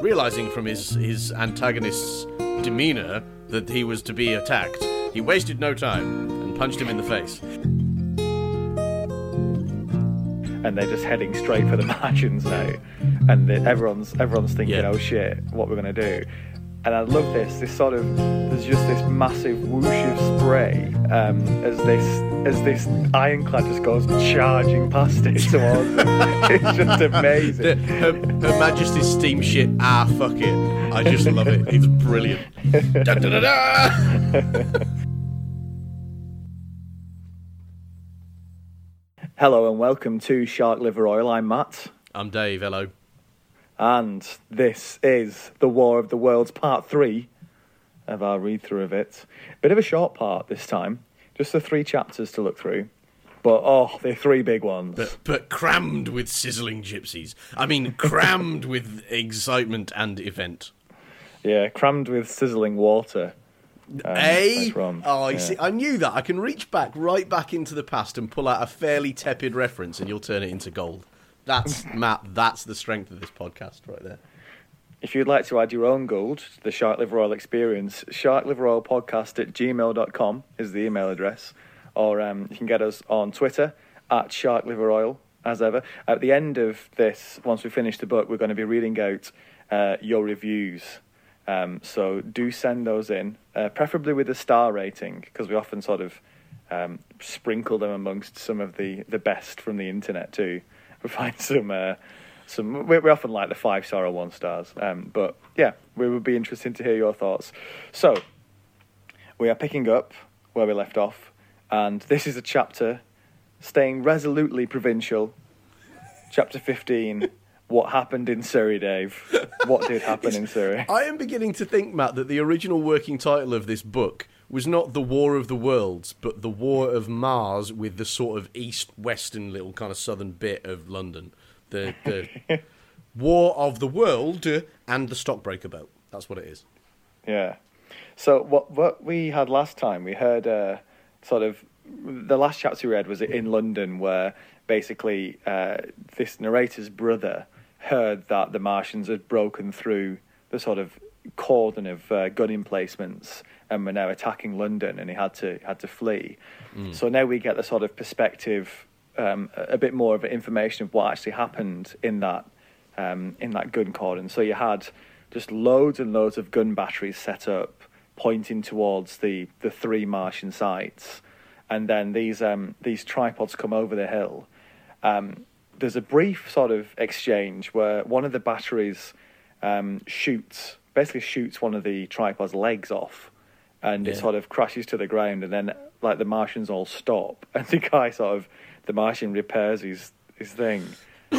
Realizing from his, his antagonist's demeanor that he was to be attacked, he wasted no time and punched him in the face. and they're just heading straight for the margins now, and the, everyone's everyone's thinking, Yeah. "Oh shit, what we're gonna do?" And I love this. This sort of there's just this massive whoosh of spray um, as this as this ironclad just goes charging past it towards them. It's just The, amazing. her, her Majesty's steamship, ah, fuck it. I just love it. It's brilliant. Da, da, da, da. Hello and welcome to Shark Liver Oil. I'm Matt, I'm Dave, hello. and this is the War of the Worlds Part Three of our read through of it. Bit of a short part this time, just the three chapters to look through, but oh, they're three big ones. But, but crammed with sizzling gypsies. I mean, crammed with excitement and event. Yeah, crammed with sizzling water. Um, Eh? that's from- Oh, you yeah. see, I knew that. I can reach back, right back into the past and pull out a fairly tepid reference and you'll turn it into gold. That's, Matt, that's the strength of this podcast right there. If you'd like to add your own gold to the Shark Liver Oil experience, sharkliveroilpodcast at gmail.com is the email address. Or um, you can get us on Twitter at sharkliveroil, as ever. At the end of this, once we finish the book, we're going to be reading out uh, your reviews. Um, so do send those in, uh, preferably with a star rating, because we often sort of um, sprinkle them amongst some of the, the best from the internet too. We find some uh, some we, we often like the five star or one stars, um, but yeah, we would be interested to hear your thoughts. So we are picking up where we left off, and this is a chapter staying resolutely provincial. Chapter fifteen. What happened in Surrey, Dave? What did happen in Surrey? I am beginning to think, Matt, that the original working title of this book was not The War of the Worlds, but The War of Mars with the sort of east western little kind of southern bit of London. The, the War of the World and the Stockbroker Belt. That's what it is. Yeah. So what what we had last time, we heard uh, sort of the last chapter we read was in London, where basically uh, this narrator's brother heard that the Martians had broken through the sort of cordon of uh, gun emplacements and were now attacking London, and he had to had to flee. So now we get the sort of perspective, um, a bit more of information of what actually happened in that um, in that gun cordon. So you had just loads and loads of gun batteries set up, pointing towards the, the three Martian sites, and then these um, these tripods come over the hill. Um, there's a brief sort of exchange where one of the batteries um, shoots basically shoots one of the tripod's legs off, and it sort of crashes to the ground, and then like the Martians all stop, and the guy sort of the Martian repairs his his thing.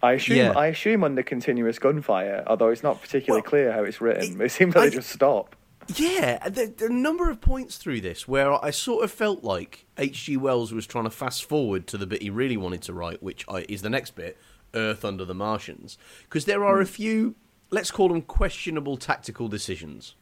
I assume Yeah. I assume under continuous gunfire, although it's not particularly Well, clear how it's written. It, it- seems like I- they just stop. Yeah, there, there are a number of points through this where I sort of felt like H.G. Wells was trying to fast forward to the bit he really wanted to write, which I, is the next bit, Earth Under the Martians. Because there are a hmm. few, let's call them questionable tactical decisions.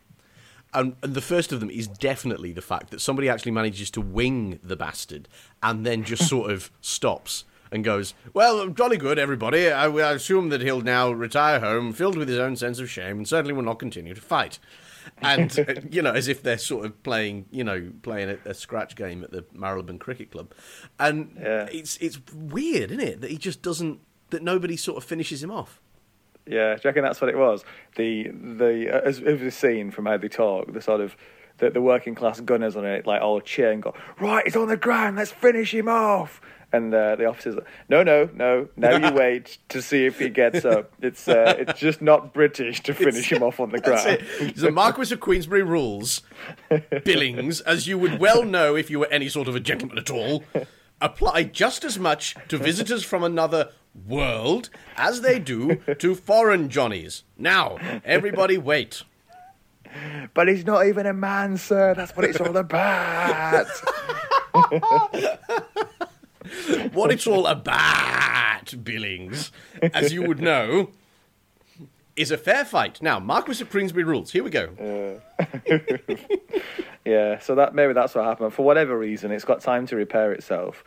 And, and the first of them is definitely the fact that somebody actually manages to wing the bastard and then just sort of stops and goes, Well, jolly good, everybody. I, I assume that he'll now retire home filled with his own sense of shame and certainly will not continue to fight. And, uh, you know, as if they're sort of playing, you know, playing a, a scratch game at the Marylebone Cricket Club. And Yeah. it's, it's weird, isn't it? That he just doesn't, that nobody sort of finishes him off. Yeah, do you reckon that's what it was? The the uh, as, as we've seen from how they talk, the sort of the, the working class gunners on it like all cheer and go, right, he's on the ground, let's finish him off. And uh, the officers, like, no, no, no. Now you wait to see if he gets up. It's uh, it's just not British to finish him off on the ground. The Marquis of Queensberry rules, Billings, as you would well know if you were any sort of a gentleman at all, apply just as much to visitors from another world as they do to foreign Johnnies. Now, everybody wait. But he's not even a man, sir. That's what it's all about. What it's all about, Billings, as you would know, is a fair fight. Now, Marquis of Queensberry rules. Here we go. yeah, so that maybe that's what happened. For whatever reason, it's got time to repair itself.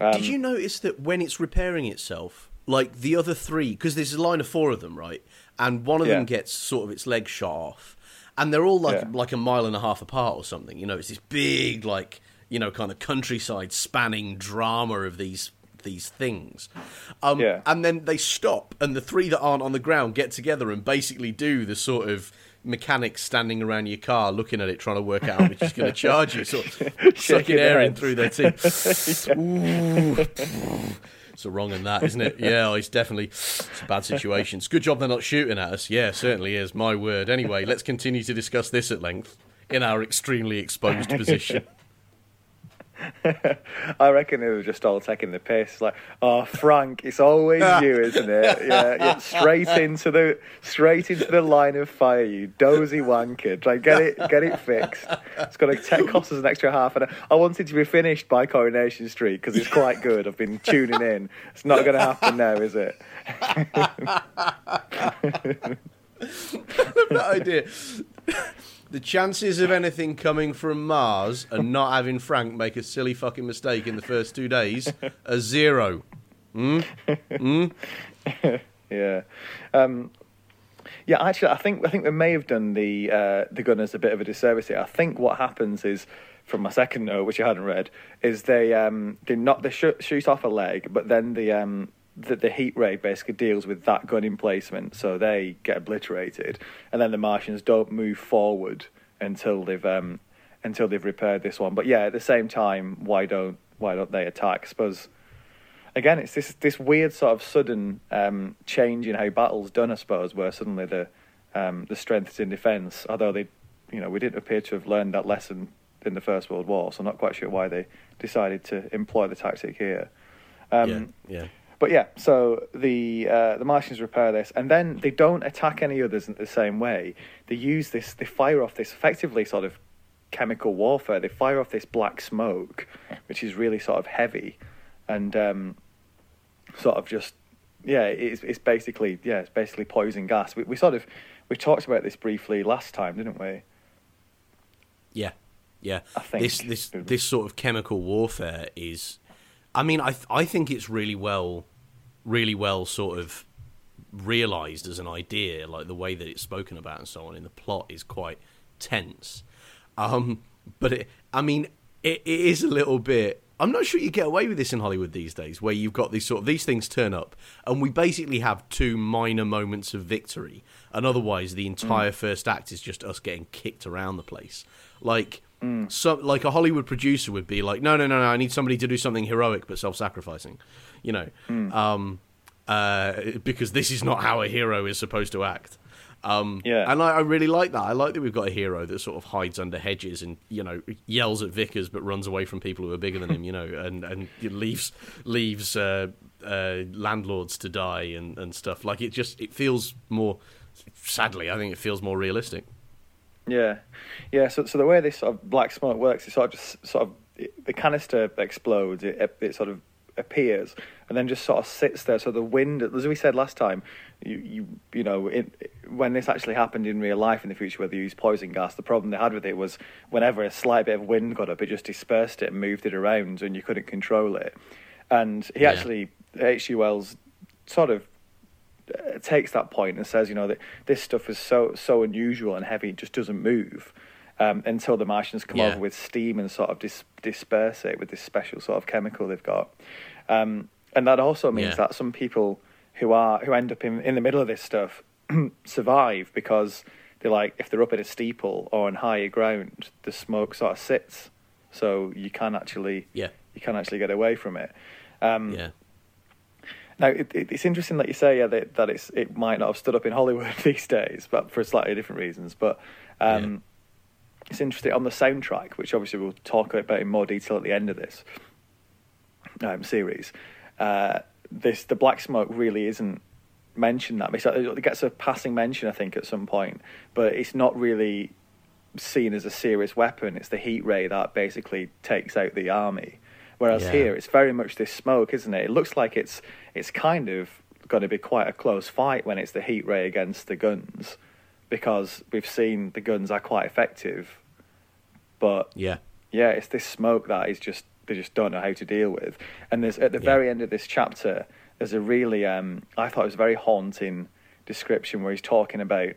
Um, Did you notice that when it's repairing itself, like the other three, because there's a line of four of them, right? And one of Yeah. them gets sort of its leg shot off, and they're all like Yeah. like a mile and a half apart or something. You know, it's this big like you know kind of countryside spanning drama of these these things. Um, Yeah. And then they stop, and the three that aren't on the ground get together and basically do the sort of mechanics standing around your car looking at it trying to work out which is going to charge you sort of sucking air in through their teeth. It's a wrong in that isn't it? Yeah it's definitely it's a bad situation. It's a good job they're not shooting at us. Yeah certainly is my word. Anyway let's continue to discuss this at length in our extremely exposed position I reckon they were just all taking the piss. Like, oh, Frank, it's always you, isn't it? Yeah, yeah, straight into the straight into the line of fire, you dozy wanker. Try get it, get it fixed. It's going to take cost us an extra half an hour. I wanted to be finished by Coronation Street because it's quite good. I've been tuning in. It's not going to happen now, is it? that idea. The chances of anything coming from Mars and not having Frank make a silly fucking mistake in the first two days are zero. Yeah. Um, yeah, actually, I think I think we may have done the uh, the Gunners a bit of a disservice here. I think what happens is, from my second note, which I hadn't read, is they um, they not they shoot, shoot off a leg, but then the um the, the heat ray basically deals with that gun emplacement, so they get obliterated, and then the Martians don't move forward until they've um until they've repaired this one. But yeah, at the same time, why don't why don't they attack? I suppose again, it's this this weird sort of sudden um, change in how battle's done, I suppose, where suddenly the um, the strength is in defence. Although they, you know, we didn't appear to have learned that lesson in the First World War, so I'm not quite sure why they decided to employ the tactic here. Um, yeah, yeah. But yeah, so the uh, the Martians repair this, and then they don't attack any others in the same way. They use this, they fire off this effectively sort of chemical warfare. They fire off this black smoke, which is really sort of heavy, and um, sort of just yeah, it's it's basically yeah, it's basically poison gas. We we sort of we talked about this briefly last time, didn't we? Yeah, yeah. I think this this this sort of chemical warfare is. I mean, I th- I think it's really well, really well sort of realized as an idea. Like the way that it's spoken about and so on in the plot is quite tense. Um, but it, I mean, it, it is a little bit. I'm not sure you get away with this in Hollywood these days, where you've got these sort of these things turn up, and we basically have two minor moments of victory, and otherwise the entire first act is just us getting kicked around the place. Like, so, like a Hollywood producer would be like, no, no, no, no, I need somebody to do something heroic but self-sacrificing, you know, um, uh, because this is not how a hero is supposed to act. Um, Yeah. and I, I really like that. I like that we've got a hero that sort of hides under hedges and you know yells at vicars but runs away from people who are bigger than him. You know, and and leaves leaves uh, uh, landlords to die and, and stuff. Like it just it feels more. Sadly, I think it feels more realistic. Yeah, yeah. So, so the way this sort of black smoke works, it sort of just sort of it, the canister explodes. It, it sort of appears and then just sort of sits there. So the wind, as we said last time, you you you know, it, when this actually happened in real life in the future, where they used poison gas, the problem they had with it was whenever a slight bit of wind got up, it just dispersed it and moved it around, and you couldn't control it. And he Yeah. actually, H.G. Wells, sort of takes that point and says, you know, that this stuff is so so unusual and heavy, it just doesn't move um, until the Martians come Yeah. over with steam and sort of dis- disperse it with this special sort of chemical they've got. Um, and that also means Yeah. that some people who are who end up in in the middle of this stuff survive because they're like if they're up at a steeple or on higher ground, the smoke sort of sits, so you can actually Yeah, you can actually get away from it. Um, yeah, now, it, it, it's interesting that you say yeah, that, that it's it might not have stood up in Hollywood these days, but for slightly different reasons. But um, it's interesting on the soundtrack, which obviously we'll talk about in more detail at the end of this um, series. Uh, this the black smoke really isn't mentioned that much. It gets a passing mention, I think, at some point, but it's not really seen as a serious weapon. It's the heat ray that basically takes out the army. Whereas Yeah. here, it's very much this smoke, isn't it? It looks like it's it's kind of going to be quite a close fight when it's the heat ray against the guns, because we've seen the guns are quite effective, but yeah, yeah, it's this smoke that is just they just don't know how to deal with. And there's at the Yeah. very end of this chapter, there's a really um, I thought it was a very haunting description where he's talking about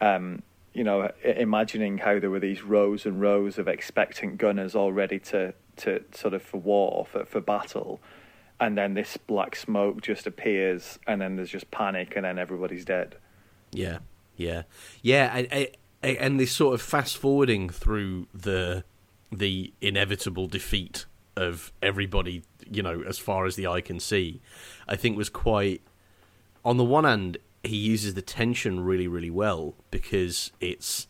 um, you know imagining how there were these rows and rows of expectant gunners all ready to to sort of for war for for battle, and then this black smoke just appears, and then there's just panic, and then everybody's dead. Yeah, yeah, yeah, and, and this sort of fast forwarding through the the inevitable defeat of everybody, you know, as far as the eye can see, I think was quite. On the one hand, he uses the tension really, really well because it's,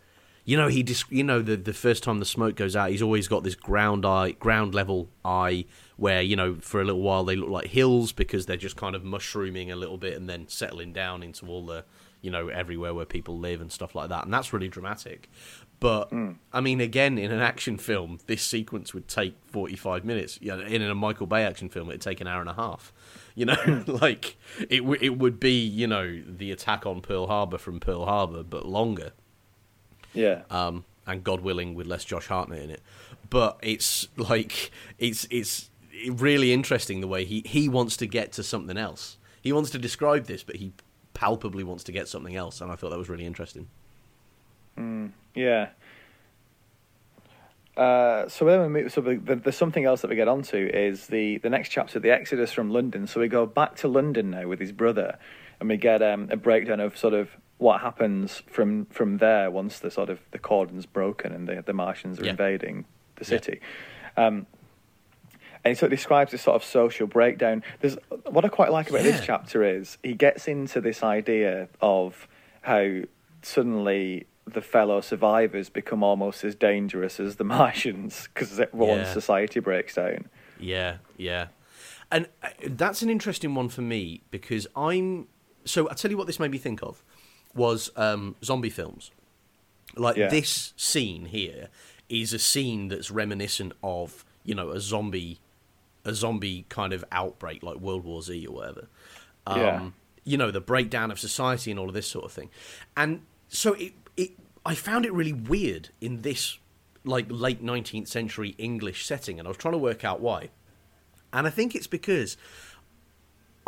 you know, he just, you know, the the first time the smoke goes out, he's always got this ground eye, ground level eye, where you know, for a little while they look like hills because they're just kind of mushrooming a little bit and then settling down into all the, you know, everywhere where people live and stuff like that, and that's really dramatic. But mm. I mean, again, in an action film, this sequence would take forty-five minutes. You know, in a Michael Bay action film, it'd take an hour and a half. You know, hmm. like it w- it would be you know the attack on Pearl Harbor from Pearl Harbor, but longer. Yeah. Um, and God willing, with less Josh Hartnett in it. But it's like it's it's really interesting the way he he wants to get to something else. He wants to describe this, but he palpably wants to get something else, and I thought that was really interesting. Mm, yeah. Uh, so then we move, so the, the, there's something else that we get onto is the, the next chapter, the Exodus from London. So we go back to London now with his brother, and we get um, a breakdown of sort of what happens from from there once the sort of the cordon's broken and the the Martians are yeah. invading the city. Yeah. Um, and he sort of describes this sort of social breakdown. There's what I quite like about yeah. this chapter is he gets into this idea of how suddenly the fellow survivors become almost as dangerous as the Martians because once yeah. society breaks down. Yeah, yeah, and uh, that's an interesting one for me because I'm. So I tell you what this made me think of was um, zombie films. Like yeah. this scene here is a scene that's reminiscent of you know a zombie, a zombie kind of outbreak like World War Z or whatever. Um, yeah. You know the breakdown of society and all of this sort of thing, and so it it I found it really weird in this like late 19th century English setting and I was trying to work out why. And I think it's because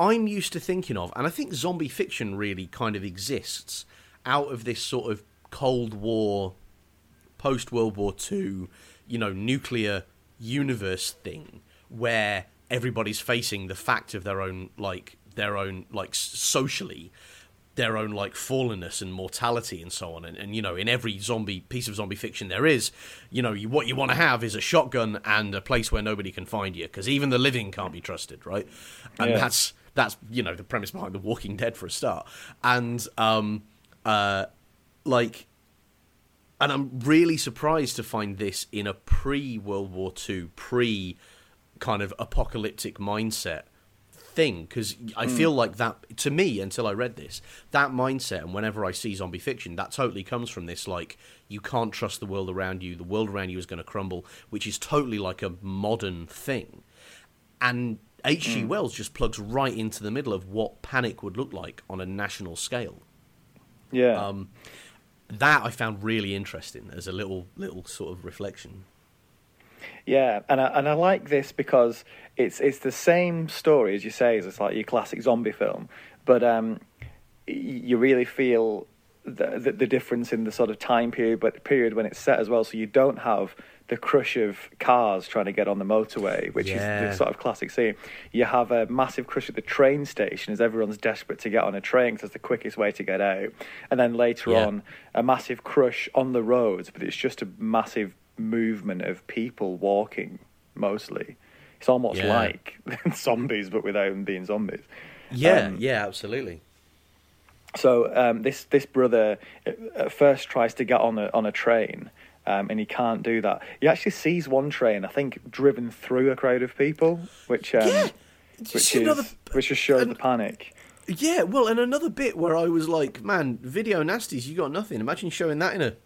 I'm used to thinking of and I think zombie fiction really kind of exists out of this sort of Cold War post World War II, you know, nuclear universe thing where everybody's facing the fact of their own like their own like socially their own like fallenness and mortality and so on. And, and you know, in every zombie piece of zombie fiction there is, you know, you, what you want to have is a shotgun and a place where nobody can find you because even the living can't be trusted, right? And yeah. that's that's you know the premise behind The Walking Dead for a start. And um, uh, like, and I'm really surprised to find this in a pre World War II, pre kind of apocalyptic mindset thing because I mm. feel like that to me until I read this that mindset and whenever I see zombie fiction that totally comes from this like you can't trust the world around you the world around you is going to crumble which is totally like a modern thing and H.G. Mm. Wells just plugs right into the middle of what panic would look like on a national scale yeah um, that I found really interesting as a little little sort of reflection yeah, and I, and I like this because it's it's the same story as you say, as it's like your classic zombie film, but um, you really feel the, the, the difference in the sort of time period, but period when it's set as well. So you don't have the crush of cars trying to get on the motorway, which yeah. is the sort of classic scene. You have a massive crush at the train station as everyone's desperate to get on a train because it's the quickest way to get out. And then later yeah. on, a massive crush on the roads, but it's just a massive movement of people walking mostly. It's almost yeah. like zombies, but without them being zombies. Yeah, um, yeah, absolutely. So um, this this brother at first tries to get on a on a train, um, and he can't do that. He actually sees one train, I think, driven through a crowd of people, which um, yeah. which is another, which just shows the panic. Yeah, well, and another bit where I was like, man, video nasties, you got nothing. Imagine showing that in a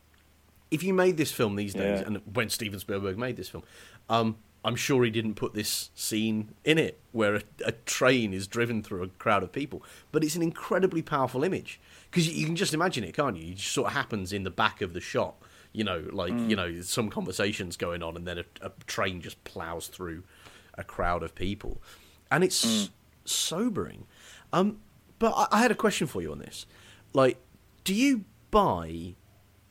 if you made this film these days, yeah. and when Steven Spielberg made this film, um, I'm sure he didn't put this scene in it where a, a, train is driven through a crowd of people. But it's an incredibly powerful image because you, you, can just imagine it, can't you? It just sort of happens in the back of the shot. You know, like mm. you know, some conversations going on, and then a, a, train just plows through a crowd of people, and it's. Mm. sobering. Um, but I, I had a question for you on this. Like, do you buy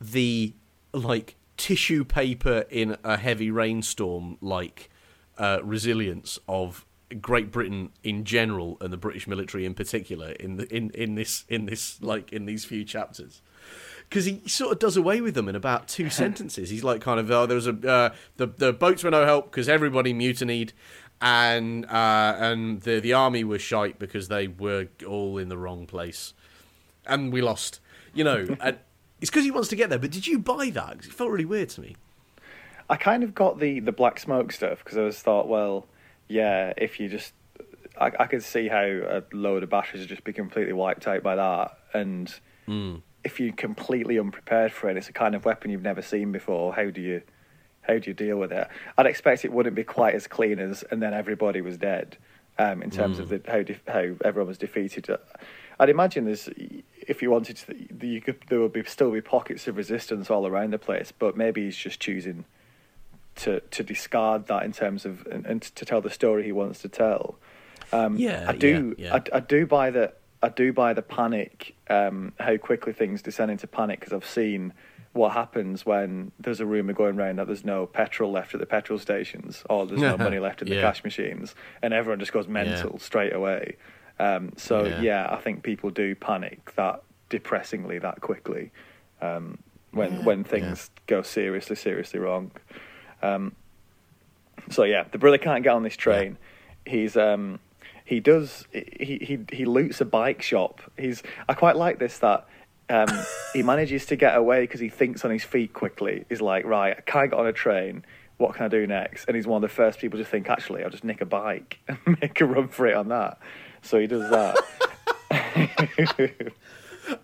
the like tissue paper in a heavy rainstorm like uh, resilience of Great Britain in general and the British military in particular in the in in this in this like in these few chapters? because he sort of does away with them in about two sentences. He's like, kind of, oh, there was a uh, the the boats were no help because everybody mutinied, and uh, and the the army was shite because they were all in the wrong place, and we lost. You know, and it's because he wants to get there. But did you buy that? 'Cause it felt really weird to me. I kind of got the the black smoke stuff because I was thought, well, yeah, if you just, I, I could see how a load of batteries would just be completely wiped out by that, and if you're completely unprepared for it, it's a kind of weapon you've never seen before. How do you, how do you deal with it? I'd expect it wouldn't be quite as clean as, and then everybody was dead, um, in terms of the how de- how everyone was defeated. I'd imagine there's, if you wanted to, you could there would be still be pockets of resistance all around the place, but maybe he's just choosing to to discard that in terms of and, and to tell the story he wants to tell. Um, Yeah, I do. yeah, yeah. I, I do buy the I do buy the panic. Um, how quickly things descend into panic because I've seen what happens when there's a rumor going around that there's no petrol left at the petrol stations or there's no money left in the Yeah. cash machines, and everyone just goes mental straight away. Um, so Yeah. yeah. I think people do panic that depressingly that quickly um, when Yeah, when things go seriously seriously wrong. Um, so yeah, the brother can't get on this train. He's um, he does he, he he loots a bike shop. He's I quite like this that um, he manages to get away because he thinks on his feet quickly. He's like, right, I can't get on a train. What can I do next? And he's one of the first people to think, actually, I'll just nick a bike and make a run for it on that. So he does that.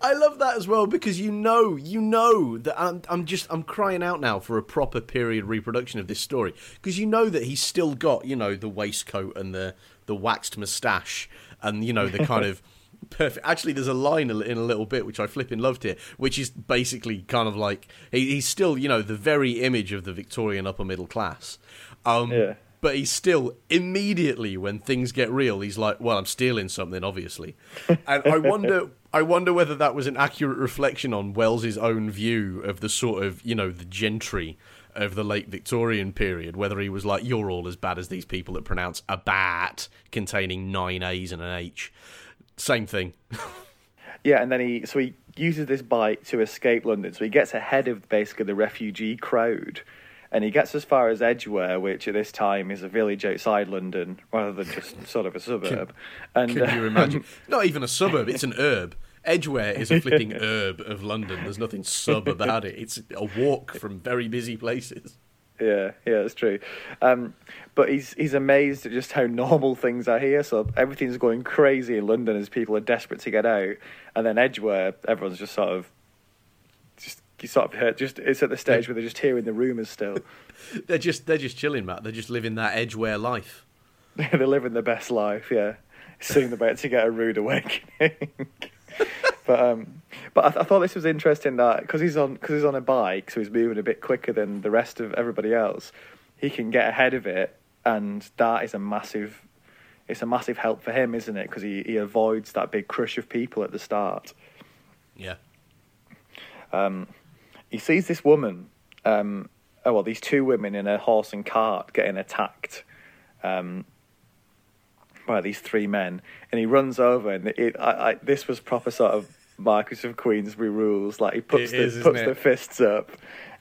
I love that as well because you know, you know that I'm, I'm just, I'm crying out now for a proper period reproduction of this story because you know that he's still got, you know, the waistcoat and the the waxed moustache and you know the kind of perfect. Actually, there's a line in a little bit which I flipping loved here, which is basically kind of like he, he's still, you know, the very image of the Victorian upper middle class. Um, Yeah. But he's still immediately when things get real, he's like, "Well, I'm stealing something, obviously," and I wonder, I wonder whether that was an accurate reflection on Wells's own view of the sort of, you know, the gentry of the late Victorian period. Whether he was like, "You're all as bad as these people that pronounce a bat containing nine A's and an H." Same thing. Yeah, and then he so he uses this bike to escape London. So he gets ahead of basically the refugee crowd, and he gets as far as Edgware, which at this time is a village outside London rather than just sort of a suburb. and Can you uh, imagine? Not even a suburb; it's an herb. Edgware is a flipping herb of London. There's nothing sub about it. It's a walk from very busy places. Yeah, yeah, it's true. Um, but he's he's amazed at just how normal things are here. So everything's going crazy in London as people are desperate to get out, and then Edgware, everyone's just sort of you sort of heard, just it's at the stage where they're just hearing the rumours still. They're just they're just chilling, Matt. They're just living that Edgware life. they're living the best life. Yeah, soon about to get a rude awakening. but um, but I, th- I thought this was interesting that because he's on because he's on a bike, so he's moving a bit quicker than the rest of everybody else. He can get ahead of it, and that is a massive. It's a massive help for him, isn't it? Because he, he avoids that big crush of people at the start. Yeah. He sees this woman, um, oh well, these two women in a horse and cart getting attacked um, by these three men, and he runs over, and it, I, I, this was proper sort of Marquis of Queensberry rules. Like he puts It the is, puts it? the fists up,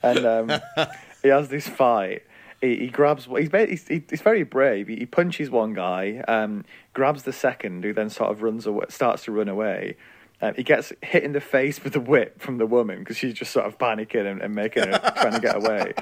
and um, he has this fight. He, he grabs. He's very, he's, he's very brave. He, he punches one guy, um, grabs the second, who then sort of runs away, starts to run away. Um, he gets hit in the face with a whip from the woman because she's just sort of panicking and, and making her trying to get away.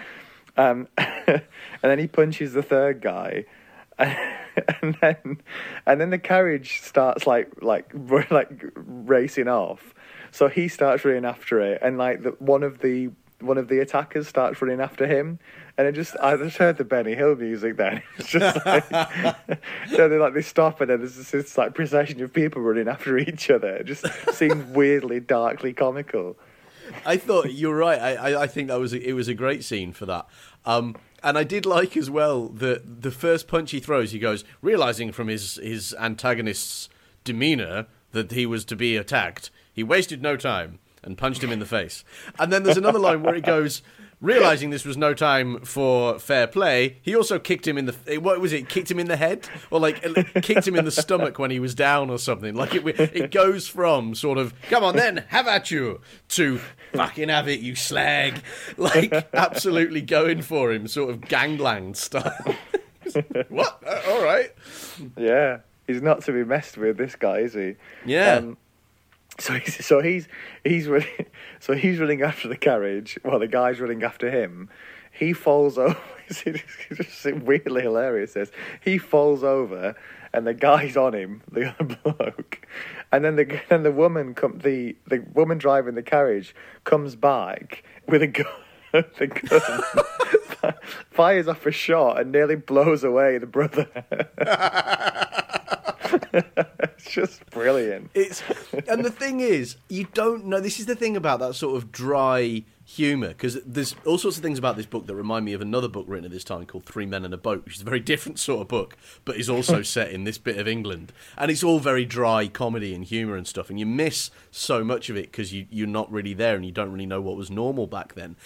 Um, and then he punches the third guy, and then and then the carriage starts like like like racing off. So he starts running after it, and like the, one of the one of the attackers starts running after him, and it just I just heard the Benny Hill music. Then it's just like so they like they stop, and then there's this, this like procession of people running after each other. It just seems weirdly darkly comical. I thought you're right. I, I, I think that was a, it was a great scene for that. Um, And I did like as well that the first punch he throws, he goes realizing from his his antagonist's demeanor that he was to be attacked. He wasted no time and punched him in the face. And then there's another line where it goes, realizing this was no time for fair play, he also kicked him in the what was it? Kicked him in the head or like kicked him in the stomach when he was down or something. Like it it goes from sort of come on then have at you to fucking have it you slag, like absolutely going for him, sort of gangland style. what? Uh, all right. Yeah, he's not to be messed with. This guy is he? Yeah. Um, so he's so he's he's running so he's running after the carriage while the guy's running after him. He falls over. It's just weirdly hilarious. This he falls over and the guy's on him, the other bloke, and then the then the woman come the the woman driving the carriage comes back with a gun. the gun fires off a shot and nearly blows away the brother. It's just brilliant. It's and the thing is, you don't know. This is the thing about that sort of dry humor because there's all sorts of things about this book that remind me of another book written at this time called Three Men and a Boat, which is a very different sort of book, but is also set in this bit of England, and it's all very dry comedy and humor and stuff, and you miss so much of it because you you're not really there and you don't really know what was normal back then,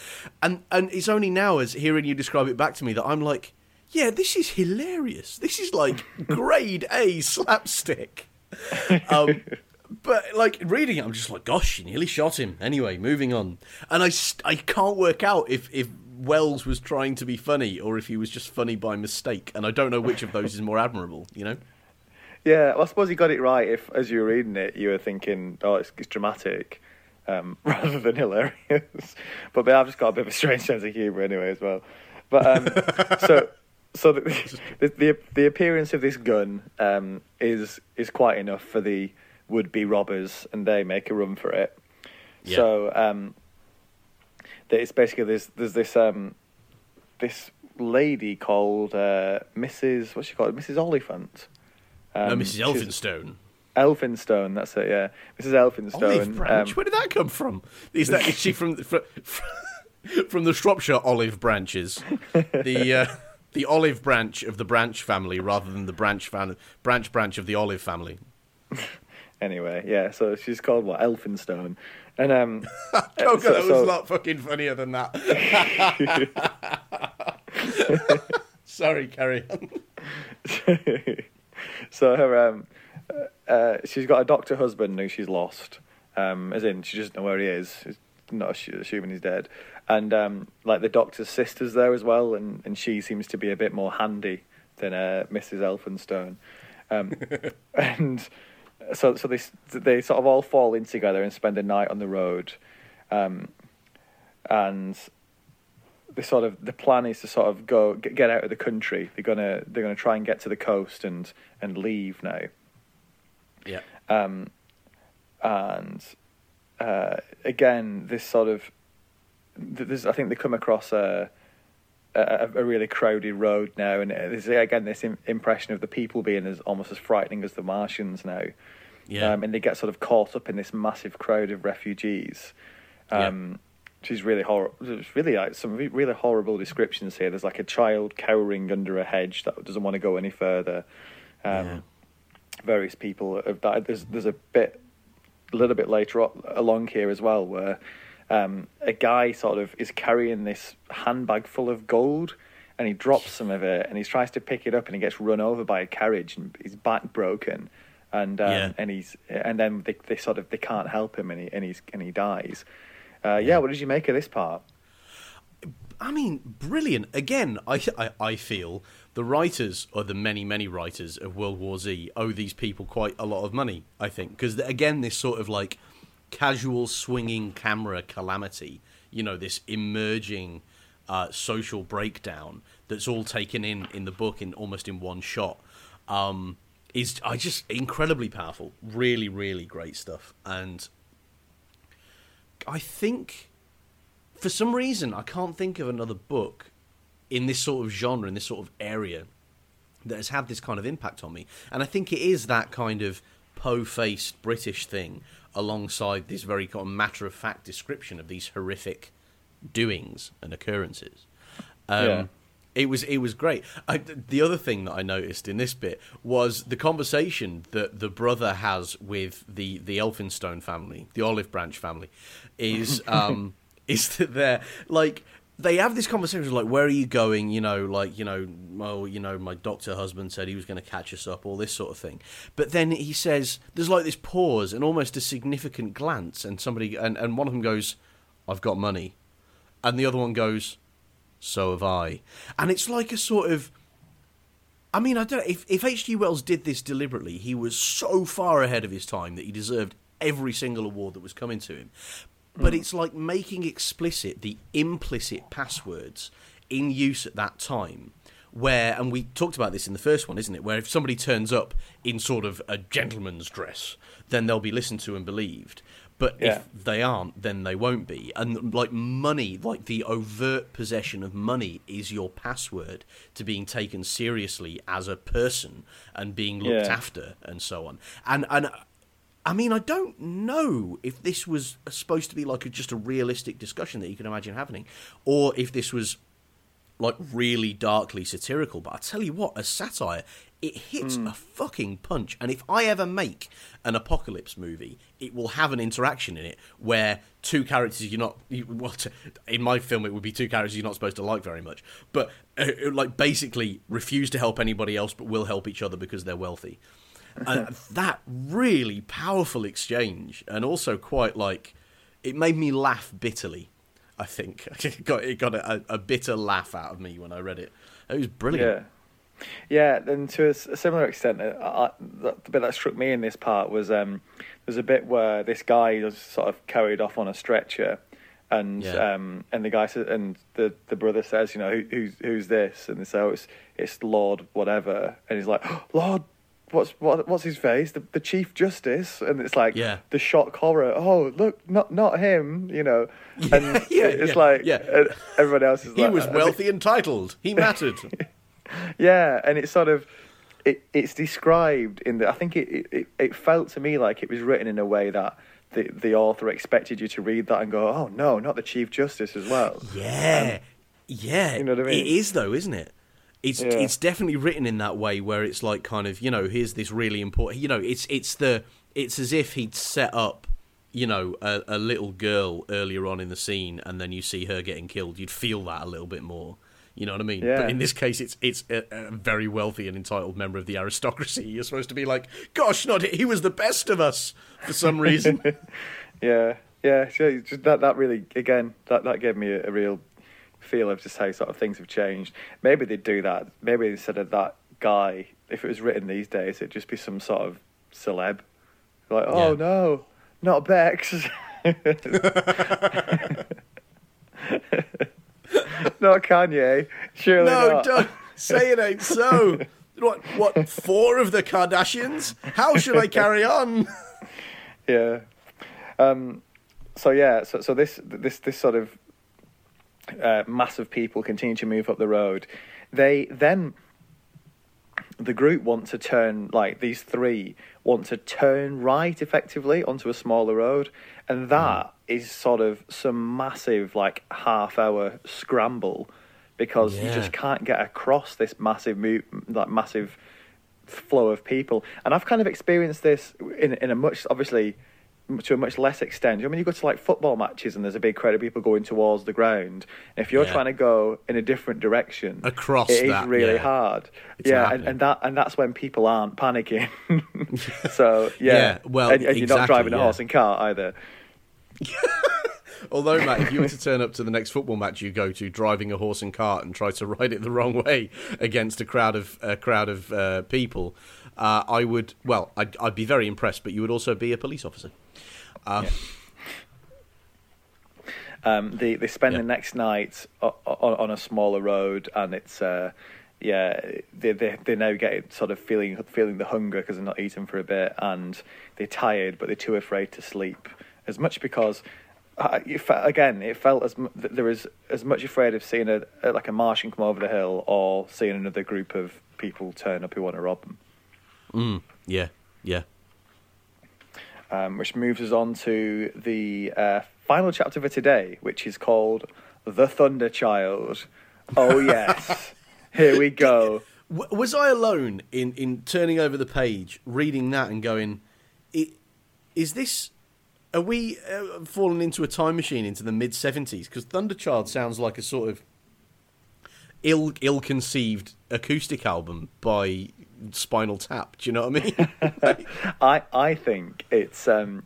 and and it's only now as hearing you describe it back to me that I'm like yeah, this is hilarious. This is like grade A slapstick. Um, but like reading it, I'm just like, gosh, she nearly shot him. Anyway, moving on. And I, I can't work out if, if Wells was trying to be funny or if he was just funny by mistake. And I don't know which of those is more admirable, you know? Yeah, well, I suppose he got it right if, as you were reading it, you were thinking, oh, it's, it's dramatic um, rather than hilarious. but, but I've just got a bit of a strange sense of humour anyway as well. But um, so so the, the, the the appearance of this gun um, is is quite enough for the would be robbers, and they make a run for it. Yeah. So um, it's basically there's there's this um, this lady called uh, Mrs. What's she called? Mrs. Oliphant. Um, no, Mrs. Elphinstone. Elphinstone, that's it. Yeah, Mrs. Elphinstone. Olive branch. Um, Where did that come from? Is that is she from from, from the Shropshire olive branches? The uh, the olive branch of the branch family rather than the branch fan- branch branch of the olive family. anyway, yeah, so she's called what Elphinstone, and um, oh god, so, that was so... a lot fucking funnier than that. Sorry, carry on. so her um, uh, she's got a doctor husband who she's lost. Um, as in, she doesn't know where he is. She's not assuming he's dead and um, like the doctor's sister's there as well, and, and she seems to be a bit more handy than uh, Mrs. Elphinstone, um, and so so they they sort of all fall in together and spend a night on the road, um, and the sort of the plan is to sort of go get out of the country. They're gonna they're gonna try and get to the coast and and leave now. Yeah. Um, and uh, again, this sort of there's, I think they come across a, a, a really crowded road now, and there's again this impression of the people being as almost as frightening as the Martians now. Yeah. Um, and they get sort of caught up in this massive crowd of refugees. Um, yeah. She's really horrible. There's really like some really horrible descriptions here. There's like a child cowering under a hedge that doesn't want to go any further. Um, yeah. Various people have died. There's there's a bit, a little bit later on, along here as well, where um, a guy sort of is carrying this handbag full of gold and he drops some of it and he tries to pick it up and he gets run over by a carriage and his back broken and um, yeah. and he's and then they, they sort of they can't help him and he and he's and he dies. Uh, yeah, what did you make of this part? I mean, brilliant. Again, I, I, I feel the writers or the many many writers of World War Z owe these people quite a lot of money. I think because again, this sort of like casual swinging camera calamity. You know, this emerging uh, social breakdown that's all taken in in the book in almost in one shot. Um, is I just incredibly powerful, really, really great stuff, and I think for some reason I can't think of another book in this sort of genre, in this sort of area, that has had this kind of impact on me. And I think it is that kind of po-faced British thing alongside this very kind of matter of fact description of these horrific doings and occurrences. Um, yeah. It was it was great. I, the other thing that I noticed in this bit was the conversation that the brother has with the the Elphinstone family, the Olive Branch family, is um is that they're like they have this conversation like where are you going you know like you know well you know my doctor husband said he was going to catch us up all this sort of thing but then he says there's like this pause and almost a significant glance and somebody and, and one of them goes i've got money and the other one goes so have i and it's like a sort of I mean, I don't know if if H.G. Wells did this deliberately. He was so far ahead of his time that he deserved every single award that was coming to him. But mm. it's like making explicit the implicit passwords in use at that time. Where, and we talked about this in the first one, isn't it? Where if somebody turns up in sort of a gentleman's dress, then they'll be listened to and believed. But Yeah. if they aren't, then they won't be. And like money, like the overt possession of money is your password to being taken seriously as a person and being looked Yeah. after and so on. And and I mean, I don't know if this was supposed to be like a, just a realistic discussion that you can imagine happening, or if this was like really darkly satirical. But I tell you what, as satire, it hits a fucking punch. And if I ever make an apocalypse movie, it will have an interaction in it where two characters you're not. You, well, t- in my film, it would be two characters you're not supposed to like very much, but uh, like basically refuse to help anybody else, but will help each other because they're wealthy and that really powerful exchange, and also quite like it made me laugh bitterly. I think it got it got a, a bitter laugh out of me when I read it. It was brilliant. Yeah, yeah. Then to a similar extent, uh, I, the bit that struck me in this part was um, there's a bit where this guy was sort of carried off on a stretcher, and Yeah. um, and the guy says, and the, the brother says, you know, Who, who's who's this? And they say, oh, it's it's Lord whatever, and he's like, Lord. What's what? What's his face? The, the Chief Justice, and it's like Yeah. the shock horror. Oh, look, not not him, you know. Yeah, and yeah, it's yeah, like yeah. everyone else is He like was wealthy and titled. He mattered. yeah, and it's sort of it, it's described in the. I think it, it it felt to me like it was written in a way that the the author expected you to read that and go, oh no, not the Chief Justice as well. Yeah, yeah. you know what I mean? It is though, isn't it? It's Yeah. it's definitely written in that way where it's like kind of you know here's this really important you know it's it's the it's as if he'd set up you know a, a little girl earlier on in the scene and then you see her getting killed you'd feel that a little bit more you know what I mean Yeah. but in this case it's it's a, a very wealthy and entitled member of the aristocracy you're supposed to be like gosh not he was the best of us for some reason Yeah, yeah. So just that that really again that that gave me a, a real feel of just how sort of things have changed. Maybe they'd do that. Maybe instead of that guy, if it was written these days, it'd just be some sort of celeb. Like, oh Yeah. no, not Bex. not Kanye. Surely no not. don't say it ain't so what what four of the Kardashians how should I carry on yeah. Um, so yeah, so so this this this sort of uh, mass of people continue to move up the road. They then the group want to turn like these three want to turn right effectively onto a smaller road, and that is sort of some massive like half hour scramble because you just can't get across this massive move like massive flow of people. And I've kind of experienced this in in a much obviously to a much less extent. I mean, you go to like football matches and there's a big crowd of people going towards the ground. And if you're Yeah. trying to go in a different direction, Across it is really yeah. hard. It's yeah, and, happening. and that and that's when people aren't panicking. so yeah, Yeah, well, and, and you're not driving a horse and cart either. although Matt if you were to turn up to the next football match you go to driving a horse and cart and try to ride it the wrong way against a crowd of a crowd of uh, people uh, I would well I'd, I'd be very impressed but you would also be a police officer uh, Um, they they spend Yeah. the next night o- o- on a smaller road, and it's uh, yeah they they they now get sort of feeling feeling the hunger because they're not eating for a bit, and they're tired, but they're too afraid to sleep as much because. Uh, you fe- again, it felt as there was as much afraid of seeing a, a like a Martian come over the hill or seeing another group of people turn up who want to rob them. Mm, yeah yeah um, which moves us on to the uh, final chapter for today, which is called The Thunder Child. Oh, yes. Here we go. Was I alone in, in turning over the page, reading that, and going, "Is this? Are we uh, falling into a time machine into the mid seventies?" Because Thunderchild sounds like a sort of ill ill conceived acoustic album by Spinal Tap. Do you know what I mean? Like, I I think it's um,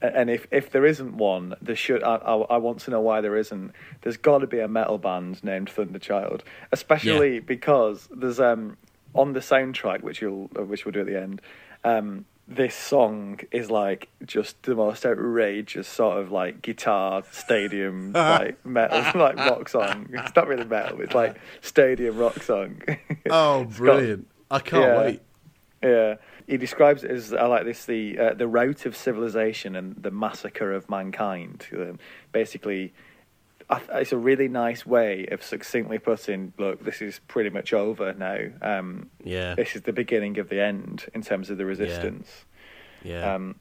and if if there isn't one, there should. I I, I want to know why there isn't. There's got to be a metal band named Thunderchild, especially Yeah. because there's um on the soundtrack which you'll uh, which we'll do at the end. Um, this song is like just the most outrageous sort of like guitar stadium like metal like rock song. It's not really metal. It's like stadium rock song. oh, brilliant! I can't Yeah. wait. yeah, he describes it as I like this the uh, the rout of civilization and the massacre of mankind. Um, basically, I, it's a really nice way of succinctly putting, look, this is pretty much over now. Um, Yeah, this is the beginning of the end in terms of the resistance. yeah. Um,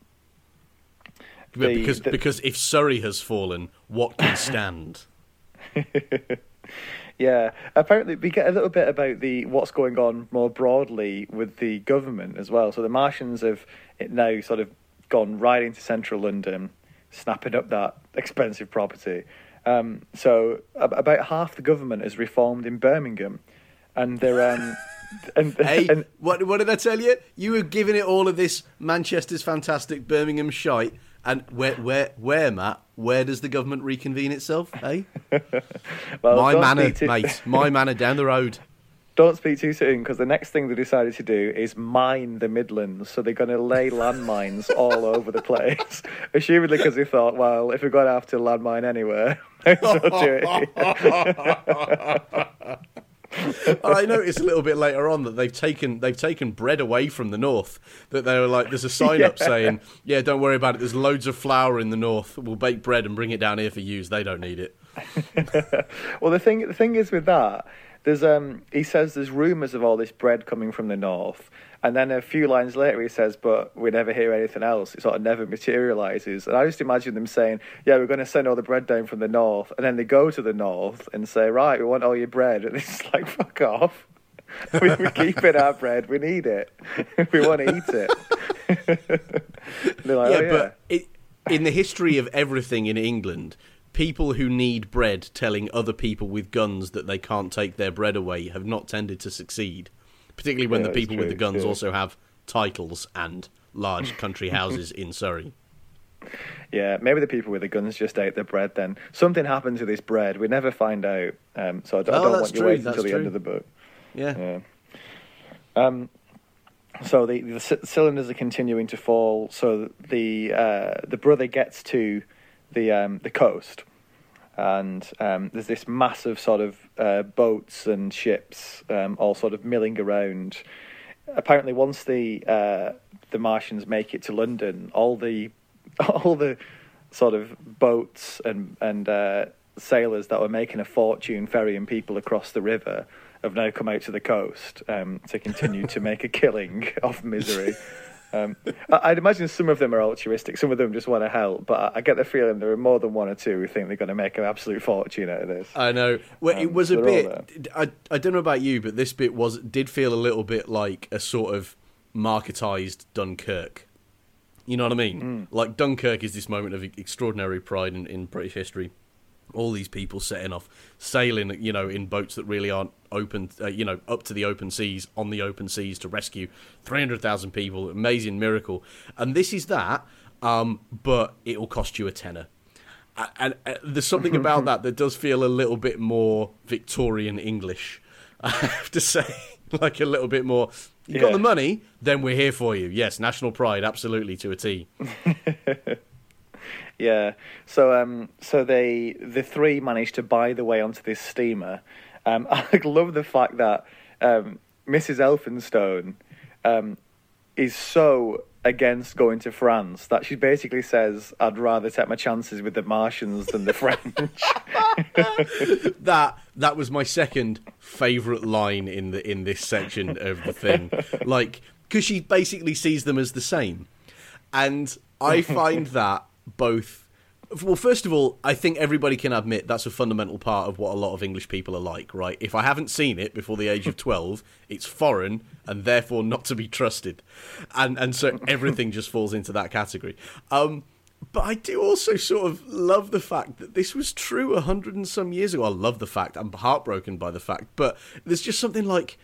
the- because the- because if Surrey has fallen, what can stand? Yeah, apparently we get a little bit about the what's going on more broadly with the government as well. So the Martians have now sort of gone right into central London, snapping up that expensive property. Um, so ab- about half the government is reformed in Birmingham, and they're um, and, hey, and what what did I tell you? You were giving it all of this Manchester's fantastic, Birmingham shite, and where where where Matt? Where does the government reconvene itself? Hey, eh? well, my manor, too- mate, my manor down the road. Don't speak too soon because the next thing they decided to do is mine the Midlands. So they're going to lay landmines all over the place. Assumedly because they thought, well, if we're going to have to landmine anywhere, well do it. I noticed a little bit later on that they've taken they've taken bread away from the north. That they were like, there's a sign up saying, "Yeah, don't worry about it. There's loads of flour in the north. We'll bake bread and bring it down here for use. They don't need it." well, the thing the thing is with that, there's um he says there's rumours of all this bread coming from the north, and then a few lines later he says, but we never hear anything else. It sort of never materialises. And I just imagine them saying, yeah, we're going to send all the bread down from the north, and then they go to the north and say, right, we want all your bread, and it's like fuck off. we, we keep it our bread. We need it. we want to eat it. Like, yeah, oh, yeah. but it, in the history of everything in England, people who need bread telling other people with guns that they can't take their bread away have not tended to succeed. Particularly when Yeah, the people with the guns yeah. also have titles and large country houses in Surrey. Yeah, maybe the people with the guns just ate the bread. Then something happened to this bread. We never find out. Um, so I don't, I Oh, don't want you true, waiting until the end of the book. Yeah. Yeah. Um. So the, the c- cylinders are continuing to fall. So the uh, the brother gets to the um, the coast, and um, there's this massive sort of uh, boats and ships um, all sort of milling around. Apparently, once the uh, the Martians make it to London, all the all the sort of boats and and uh, sailors that were making a fortune ferrying people across the river have now come out to the coast um, to continue to make a killing of misery. Um, I- I'd imagine some of them are altruistic, some of them just want to help, but I I get the feeling there are more than one or two who think they're going to make an absolute fortune out of this. I know. Well, it Um, was a bit. I I don't know about you, but this bit was did feel a little bit like a sort of marketized Dunkirk. You know what I mean? Like Dunkirk is this moment of extraordinary pride in, in British history. All these people setting off, sailing, you know, in boats that really aren't open, uh, you know, up to the open seas, on the open seas to rescue 300,000 people. Amazing miracle. And this is that, um, but it will cost you a tenner and, and uh, there's something about that that does feel a little bit more Victorian English. I have to say, like a little bit more. You got the money, then we're here for you. Yes, national pride, absolutely to a T. Yeah. So um so they the three managed to buy the way onto this steamer. Um I love the fact that um Mrs. Elphinstone um is so against going to France that she basically says I'd rather take my chances with the Martians than the French. That that was my second favourite line in the in this section of the thing. Like, because she basically sees them as the same, and I find that both Well, first of all, I think everybody can admit that's a fundamental part of what a lot of English people are like, right? If I haven't seen it before the age of 12, it's foreign and therefore not to be trusted. And and so everything just falls into that category. Um, but I do also sort of love the fact that this was true a hundred and some years ago. I love the fact. I'm heartbroken by the fact. But there's just something like,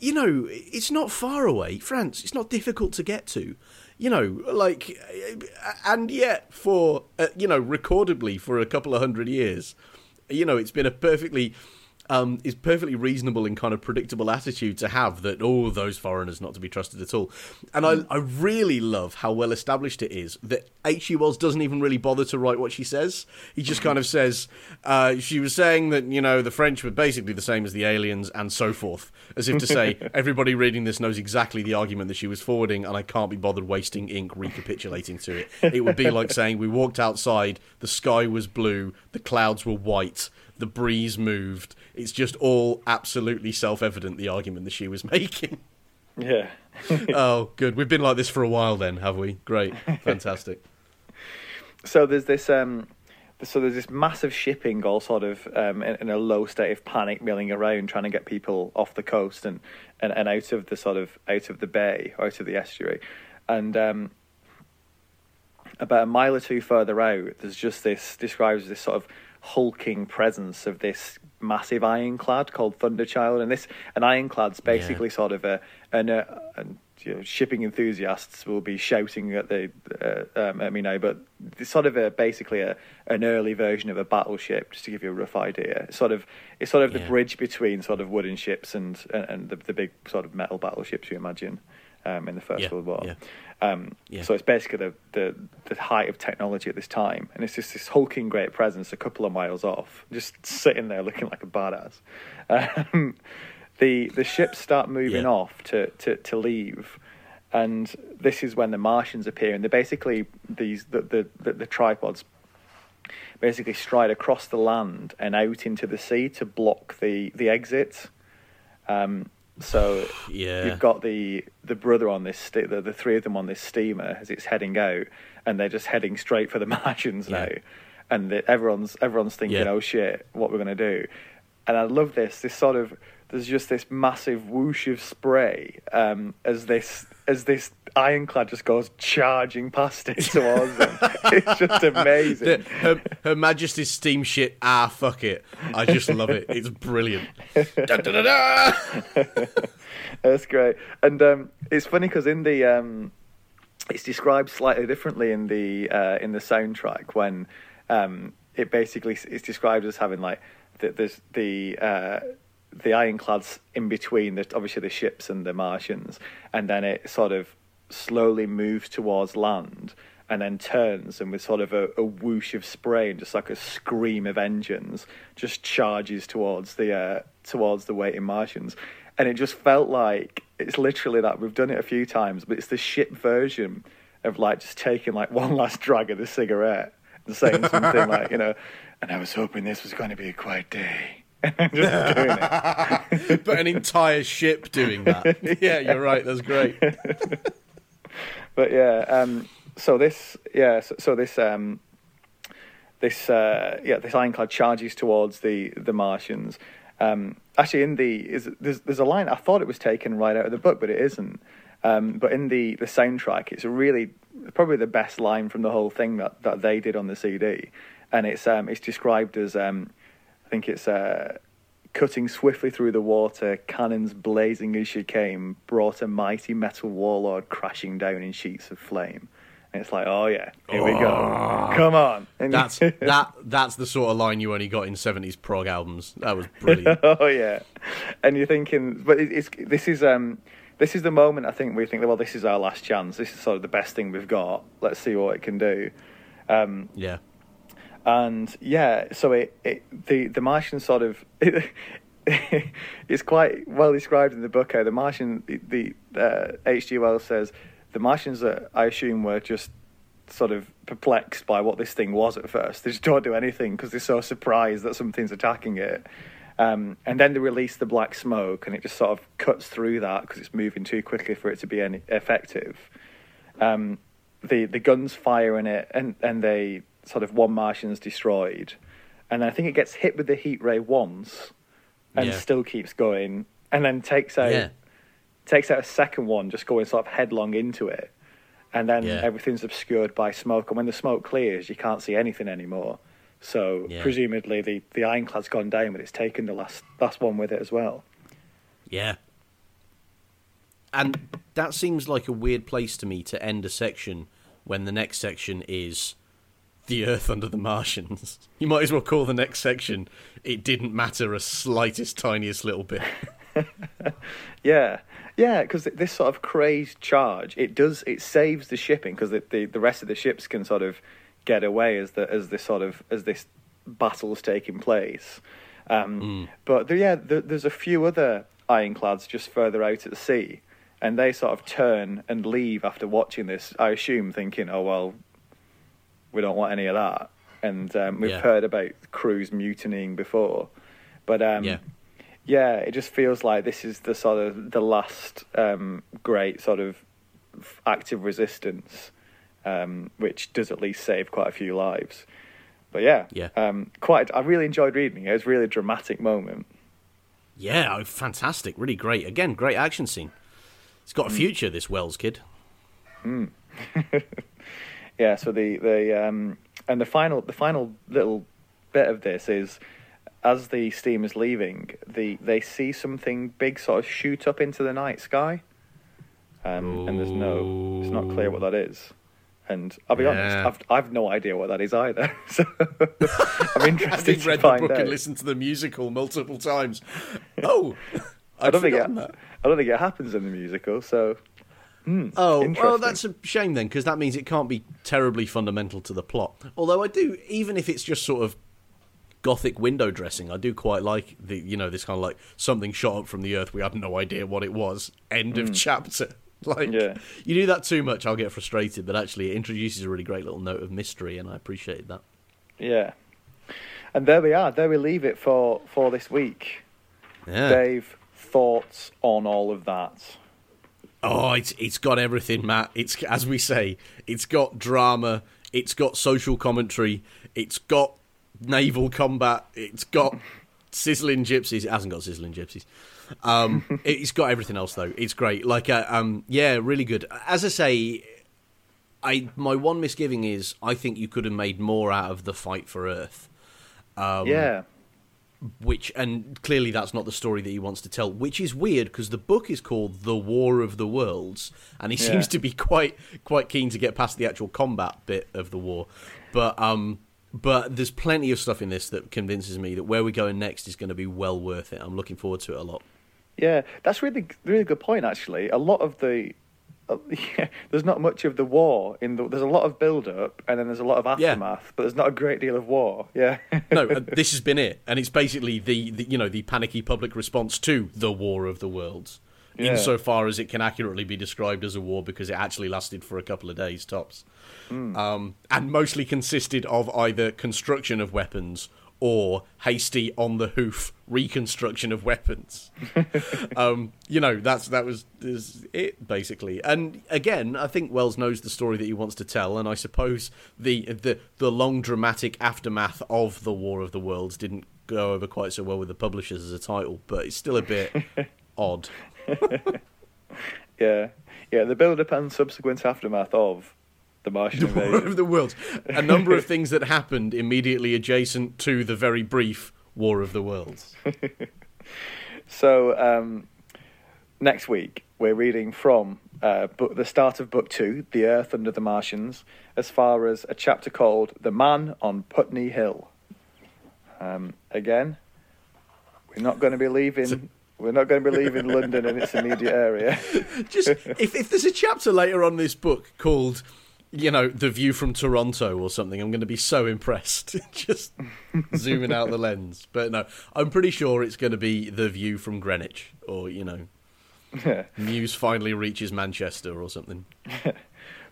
you know, it's not far away. France, it's not difficult to get to you know, like, and yet for, uh, you know, recordably for a couple of hundred years, you know, it's been a perfectly um, is perfectly reasonable and kind of predictable attitude to have that oh those foreigners not to be trusted at all. And I, I really love how well established it is that H.G. Wells doesn't even really bother to write what she says. He just kind of says uh, she was saying that you know the French were basically the same as the aliens and so forth as if to say everybody reading this knows exactly the argument that she was forwarding and I can't be bothered wasting ink recapitulating to it. It would be like saying we walked outside the sky was blue the clouds were white the breeze moved. It's just all absolutely self evident the argument that she was making. Yeah. oh, good. We've been like this for a while then, have we? Great. Fantastic. so there's this um so there's this massive shipping all sort of um, in, in, a low state of panic milling around trying to get people off the coast and, and, and out of the sort of out of the bay out of the estuary and um, about a mile or two further out there's just this describes this sort of hulking presence of this massive ironclad called Thunderchild, and this an ironclad's basically yeah. sort of a an, uh, an you know, shipping enthusiasts will be shouting at the uh, um, at me now, but it's sort of a basically a an early version of a battleship, just to give you a rough idea. It's sort of it's sort of yeah. the bridge between sort of wooden ships and and, and the, the big sort of metal battleships you imagine um, in the First yeah. World War. Um, yeah. So it's basically the, the, the height of technology at this time, and it's just this hulking great presence a couple of miles off, just sitting there looking like a badass. Um, the the ships start moving yeah. off to, to, to leave, and this is when the Martians appear, and they're basically these the the, the, the tripods basically stride across the land and out into the sea to block the the exit. Um, so yeah. you've got the the brother on this the, the three of them on this steamer as it's heading out, and they're just heading straight for the Martians yeah. now, and the, everyone's everyone's thinking, yeah. oh shit, what we're gonna do, and I love this this sort of there's just this massive whoosh of spray um, as this as this ironclad just goes charging past it towards them. it's just amazing. Her, her, Majesty's steamship. Ah, fuck it. I just love it. It's brilliant. da, da, da, That's great, and um, it's funny because in the um, it's described slightly differently in the uh, in the soundtrack when um, it basically it's described as having like the, there's the uh, the ironclads in between the obviously the ships and the Martians, and then it sort of slowly moves towards land and then turns and with sort of a, a, whoosh of spray and just like a scream of engines just charges towards the uh, towards the waiting Martians, and it just felt like it's literally that we've done it a few times, but it's the ship version of like just taking like one last drag of the cigarette and saying something like you know, and I was hoping this was going to be a quiet day just doing it. but an entire ship doing that. Yeah, you're right. That's great. but yeah, um, so this, yeah, so, so this, um, this, uh, yeah, this ironclad charges towards the the Martians. Um, actually, in the is there's there's a line I thought it was taken right out of the book, but it isn't. Um, but in the the soundtrack, it's a really probably the best line from the whole thing that, that they did on the CD, and it's um, it's described as um, think it's uh, cutting swiftly through the water, cannons blazing as she came, brought a mighty metal warlord crashing down in sheets of flame. And it's like, oh yeah, here oh. we go. Oh. Come on. And that's that. That's the sort of line you only got in seventies prog albums. That was brilliant. oh yeah, and you're thinking, but it's this is um this is the moment I think we think, well, this is our last chance. This is sort of the best thing we've got. Let's see what it can do. Um, yeah and yeah, so it, it the the Martian sort of it, it's quite well described in the book. How the Martian the H.G. Uh, Wells says the Martians, uh, I assume, were just sort of perplexed by what this thing was at first. They just don't do anything because they're so surprised that something's attacking it. Um, and then they release the black smoke, and it just sort of cuts through that because it's moving too quickly for it to be any effective. Um, the the guns fire in it, and and they sort of one Martian's destroyed, and I think it gets hit with the heat ray once, and Yeah. still keeps going, and then takes out Yeah. takes out a second one, just going sort of headlong into it, and then Yeah. everything's obscured by smoke. And when the smoke clears, you can't see anything anymore. So Yeah. presumably the the ironclad's gone down, but it's taken the last last one with it as well. Yeah. And that seems like a weird place to me to end a section when the next section is the Earth under the Martians. You might as well call the next section It Didn't Matter a Slightest Tiniest Little Bit. Yeah, yeah, because this sort of crazed charge, it does it saves the shipping because the, the the rest of the ships can sort of get away as the as this sort of as this battle's taking place. Um, But there, yeah, there, there's a few other ironclads just further out at sea, and they sort of turn and leave after watching this. I assume thinking, oh well, we don't want any of that. And um, we've Yeah. heard about crews mutinying before, but um, Yeah. yeah, it just feels like this is the sort of the last um, great sort of active resistance, um, which does at least save quite a few lives. But yeah, Yeah. um, quite. I really enjoyed reading it. It was really a dramatic moment. Yeah, oh, fantastic. Really great. Again, great action scene. It's got a future, this Wells kid. Yeah. So the the um, and the final the final little bit of this is as the steam is leaving, the they see something big sort of shoot up into the night sky, um, and there's no it's not clear what that is. And I'll be honest, I've I've no idea what that is either. So I'm interested to read the find book out. and listened to the musical multiple times. Oh, I don't think it. I don't think it happens in the musical. So hmm, Oh, well, that's a shame then, because that means it can't be terribly fundamental to the plot. Although I do, even if it's just sort of gothic window dressing, I do quite like the, you know, this kind of like something shot up from the earth. We had no idea what it was. End of chapter. Like, Hmm. Yeah. you do that too much, I'll get frustrated. But actually, it introduces a really great little note of mystery, and I appreciated that. yeah. And there we are. There we leave it for for this week. Yeah. Dave, thoughts on all of that? Oh, it's it's got everything, Matt. It's as we say, it's got drama, it's got social commentary, it's got naval combat, it's got sizzling gypsies. It hasn't got sizzling gypsies. Um, it's got everything else though. It's great. Like, uh, um, yeah, really good. As I say, I my one misgiving is I think you could have made more out of the fight for Earth Um, yeah. Which and clearly that's not the story that he wants to tell which is weird because the book is called the war of the worlds and he Yeah. seems to be quite quite keen to get past the actual combat bit of the war but um but there's plenty of stuff in this that convinces me that where we're going next is going to be well worth it i'm looking forward to it a lot Yeah, that's really really good point. Actually, a lot of the uh, yeah, there's not much of the war in the. There's a lot of build up, and then there's a lot of Yeah. aftermath, but there's not a great deal of war. Yeah, no uh, this has been it and it's basically the, the you know the panicky public response to the war of the worlds Yeah. insofar as it can accurately be described as a war because it actually lasted for a couple of days tops um, and mostly consisted of either construction of weapons or hasty on the hoof reconstruction of weapons. Um, you know that's that was is it basically. And again i think wells knows the story that he wants to tell and i suppose the the the long dramatic aftermath of the war of the worlds didn't go over quite so well with the publishers as a title but it's still a bit odd. Yeah, yeah. The build up and subsequent aftermath of the Martian War invasion. of the Worlds. A number of things that happened immediately adjacent to the very brief War of the Worlds. So um, next week we're reading from uh, book, the start of book two, "The Earth Under the Martians," as far as a chapter called "The Man on Putney Hill." Um, again, we're not going to be leaving. We're not going to be leaving London and its immediate area. Just if, if there's a chapter later on this book called, you know, The View from Toronto or something, I'm going to be so impressed. Just zooming out the lens. But no, I'm pretty sure it's going to be The View from Greenwich or, you know, news finally reaches Manchester or something.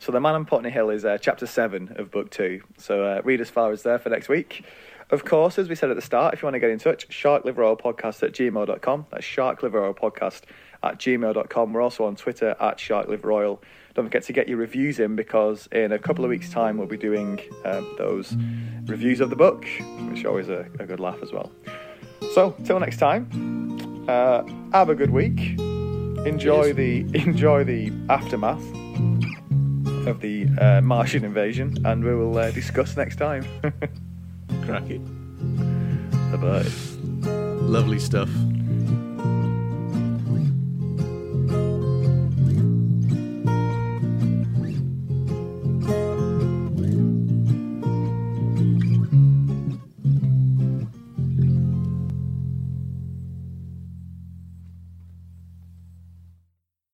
So the Man on Putney Hill is uh, chapter seven of book two. So uh, read as far as there for next week. Of course, as we said at the start, if you want to get in touch, sharkliveroilpodcast at gmail.com. That's sharkliveroilpodcast at gmail.com. We're also on Twitter at sharkliveroil. Don't forget to get your reviews in because in a couple of weeks' time we'll be doing um, those reviews of the book, which is always a, a good laugh as well. So, till next time, uh, have a good week. Enjoy the enjoy the aftermath of the uh, Martian invasion, and we will uh, discuss next time. Crack it. Bye bye. Lovely stuff.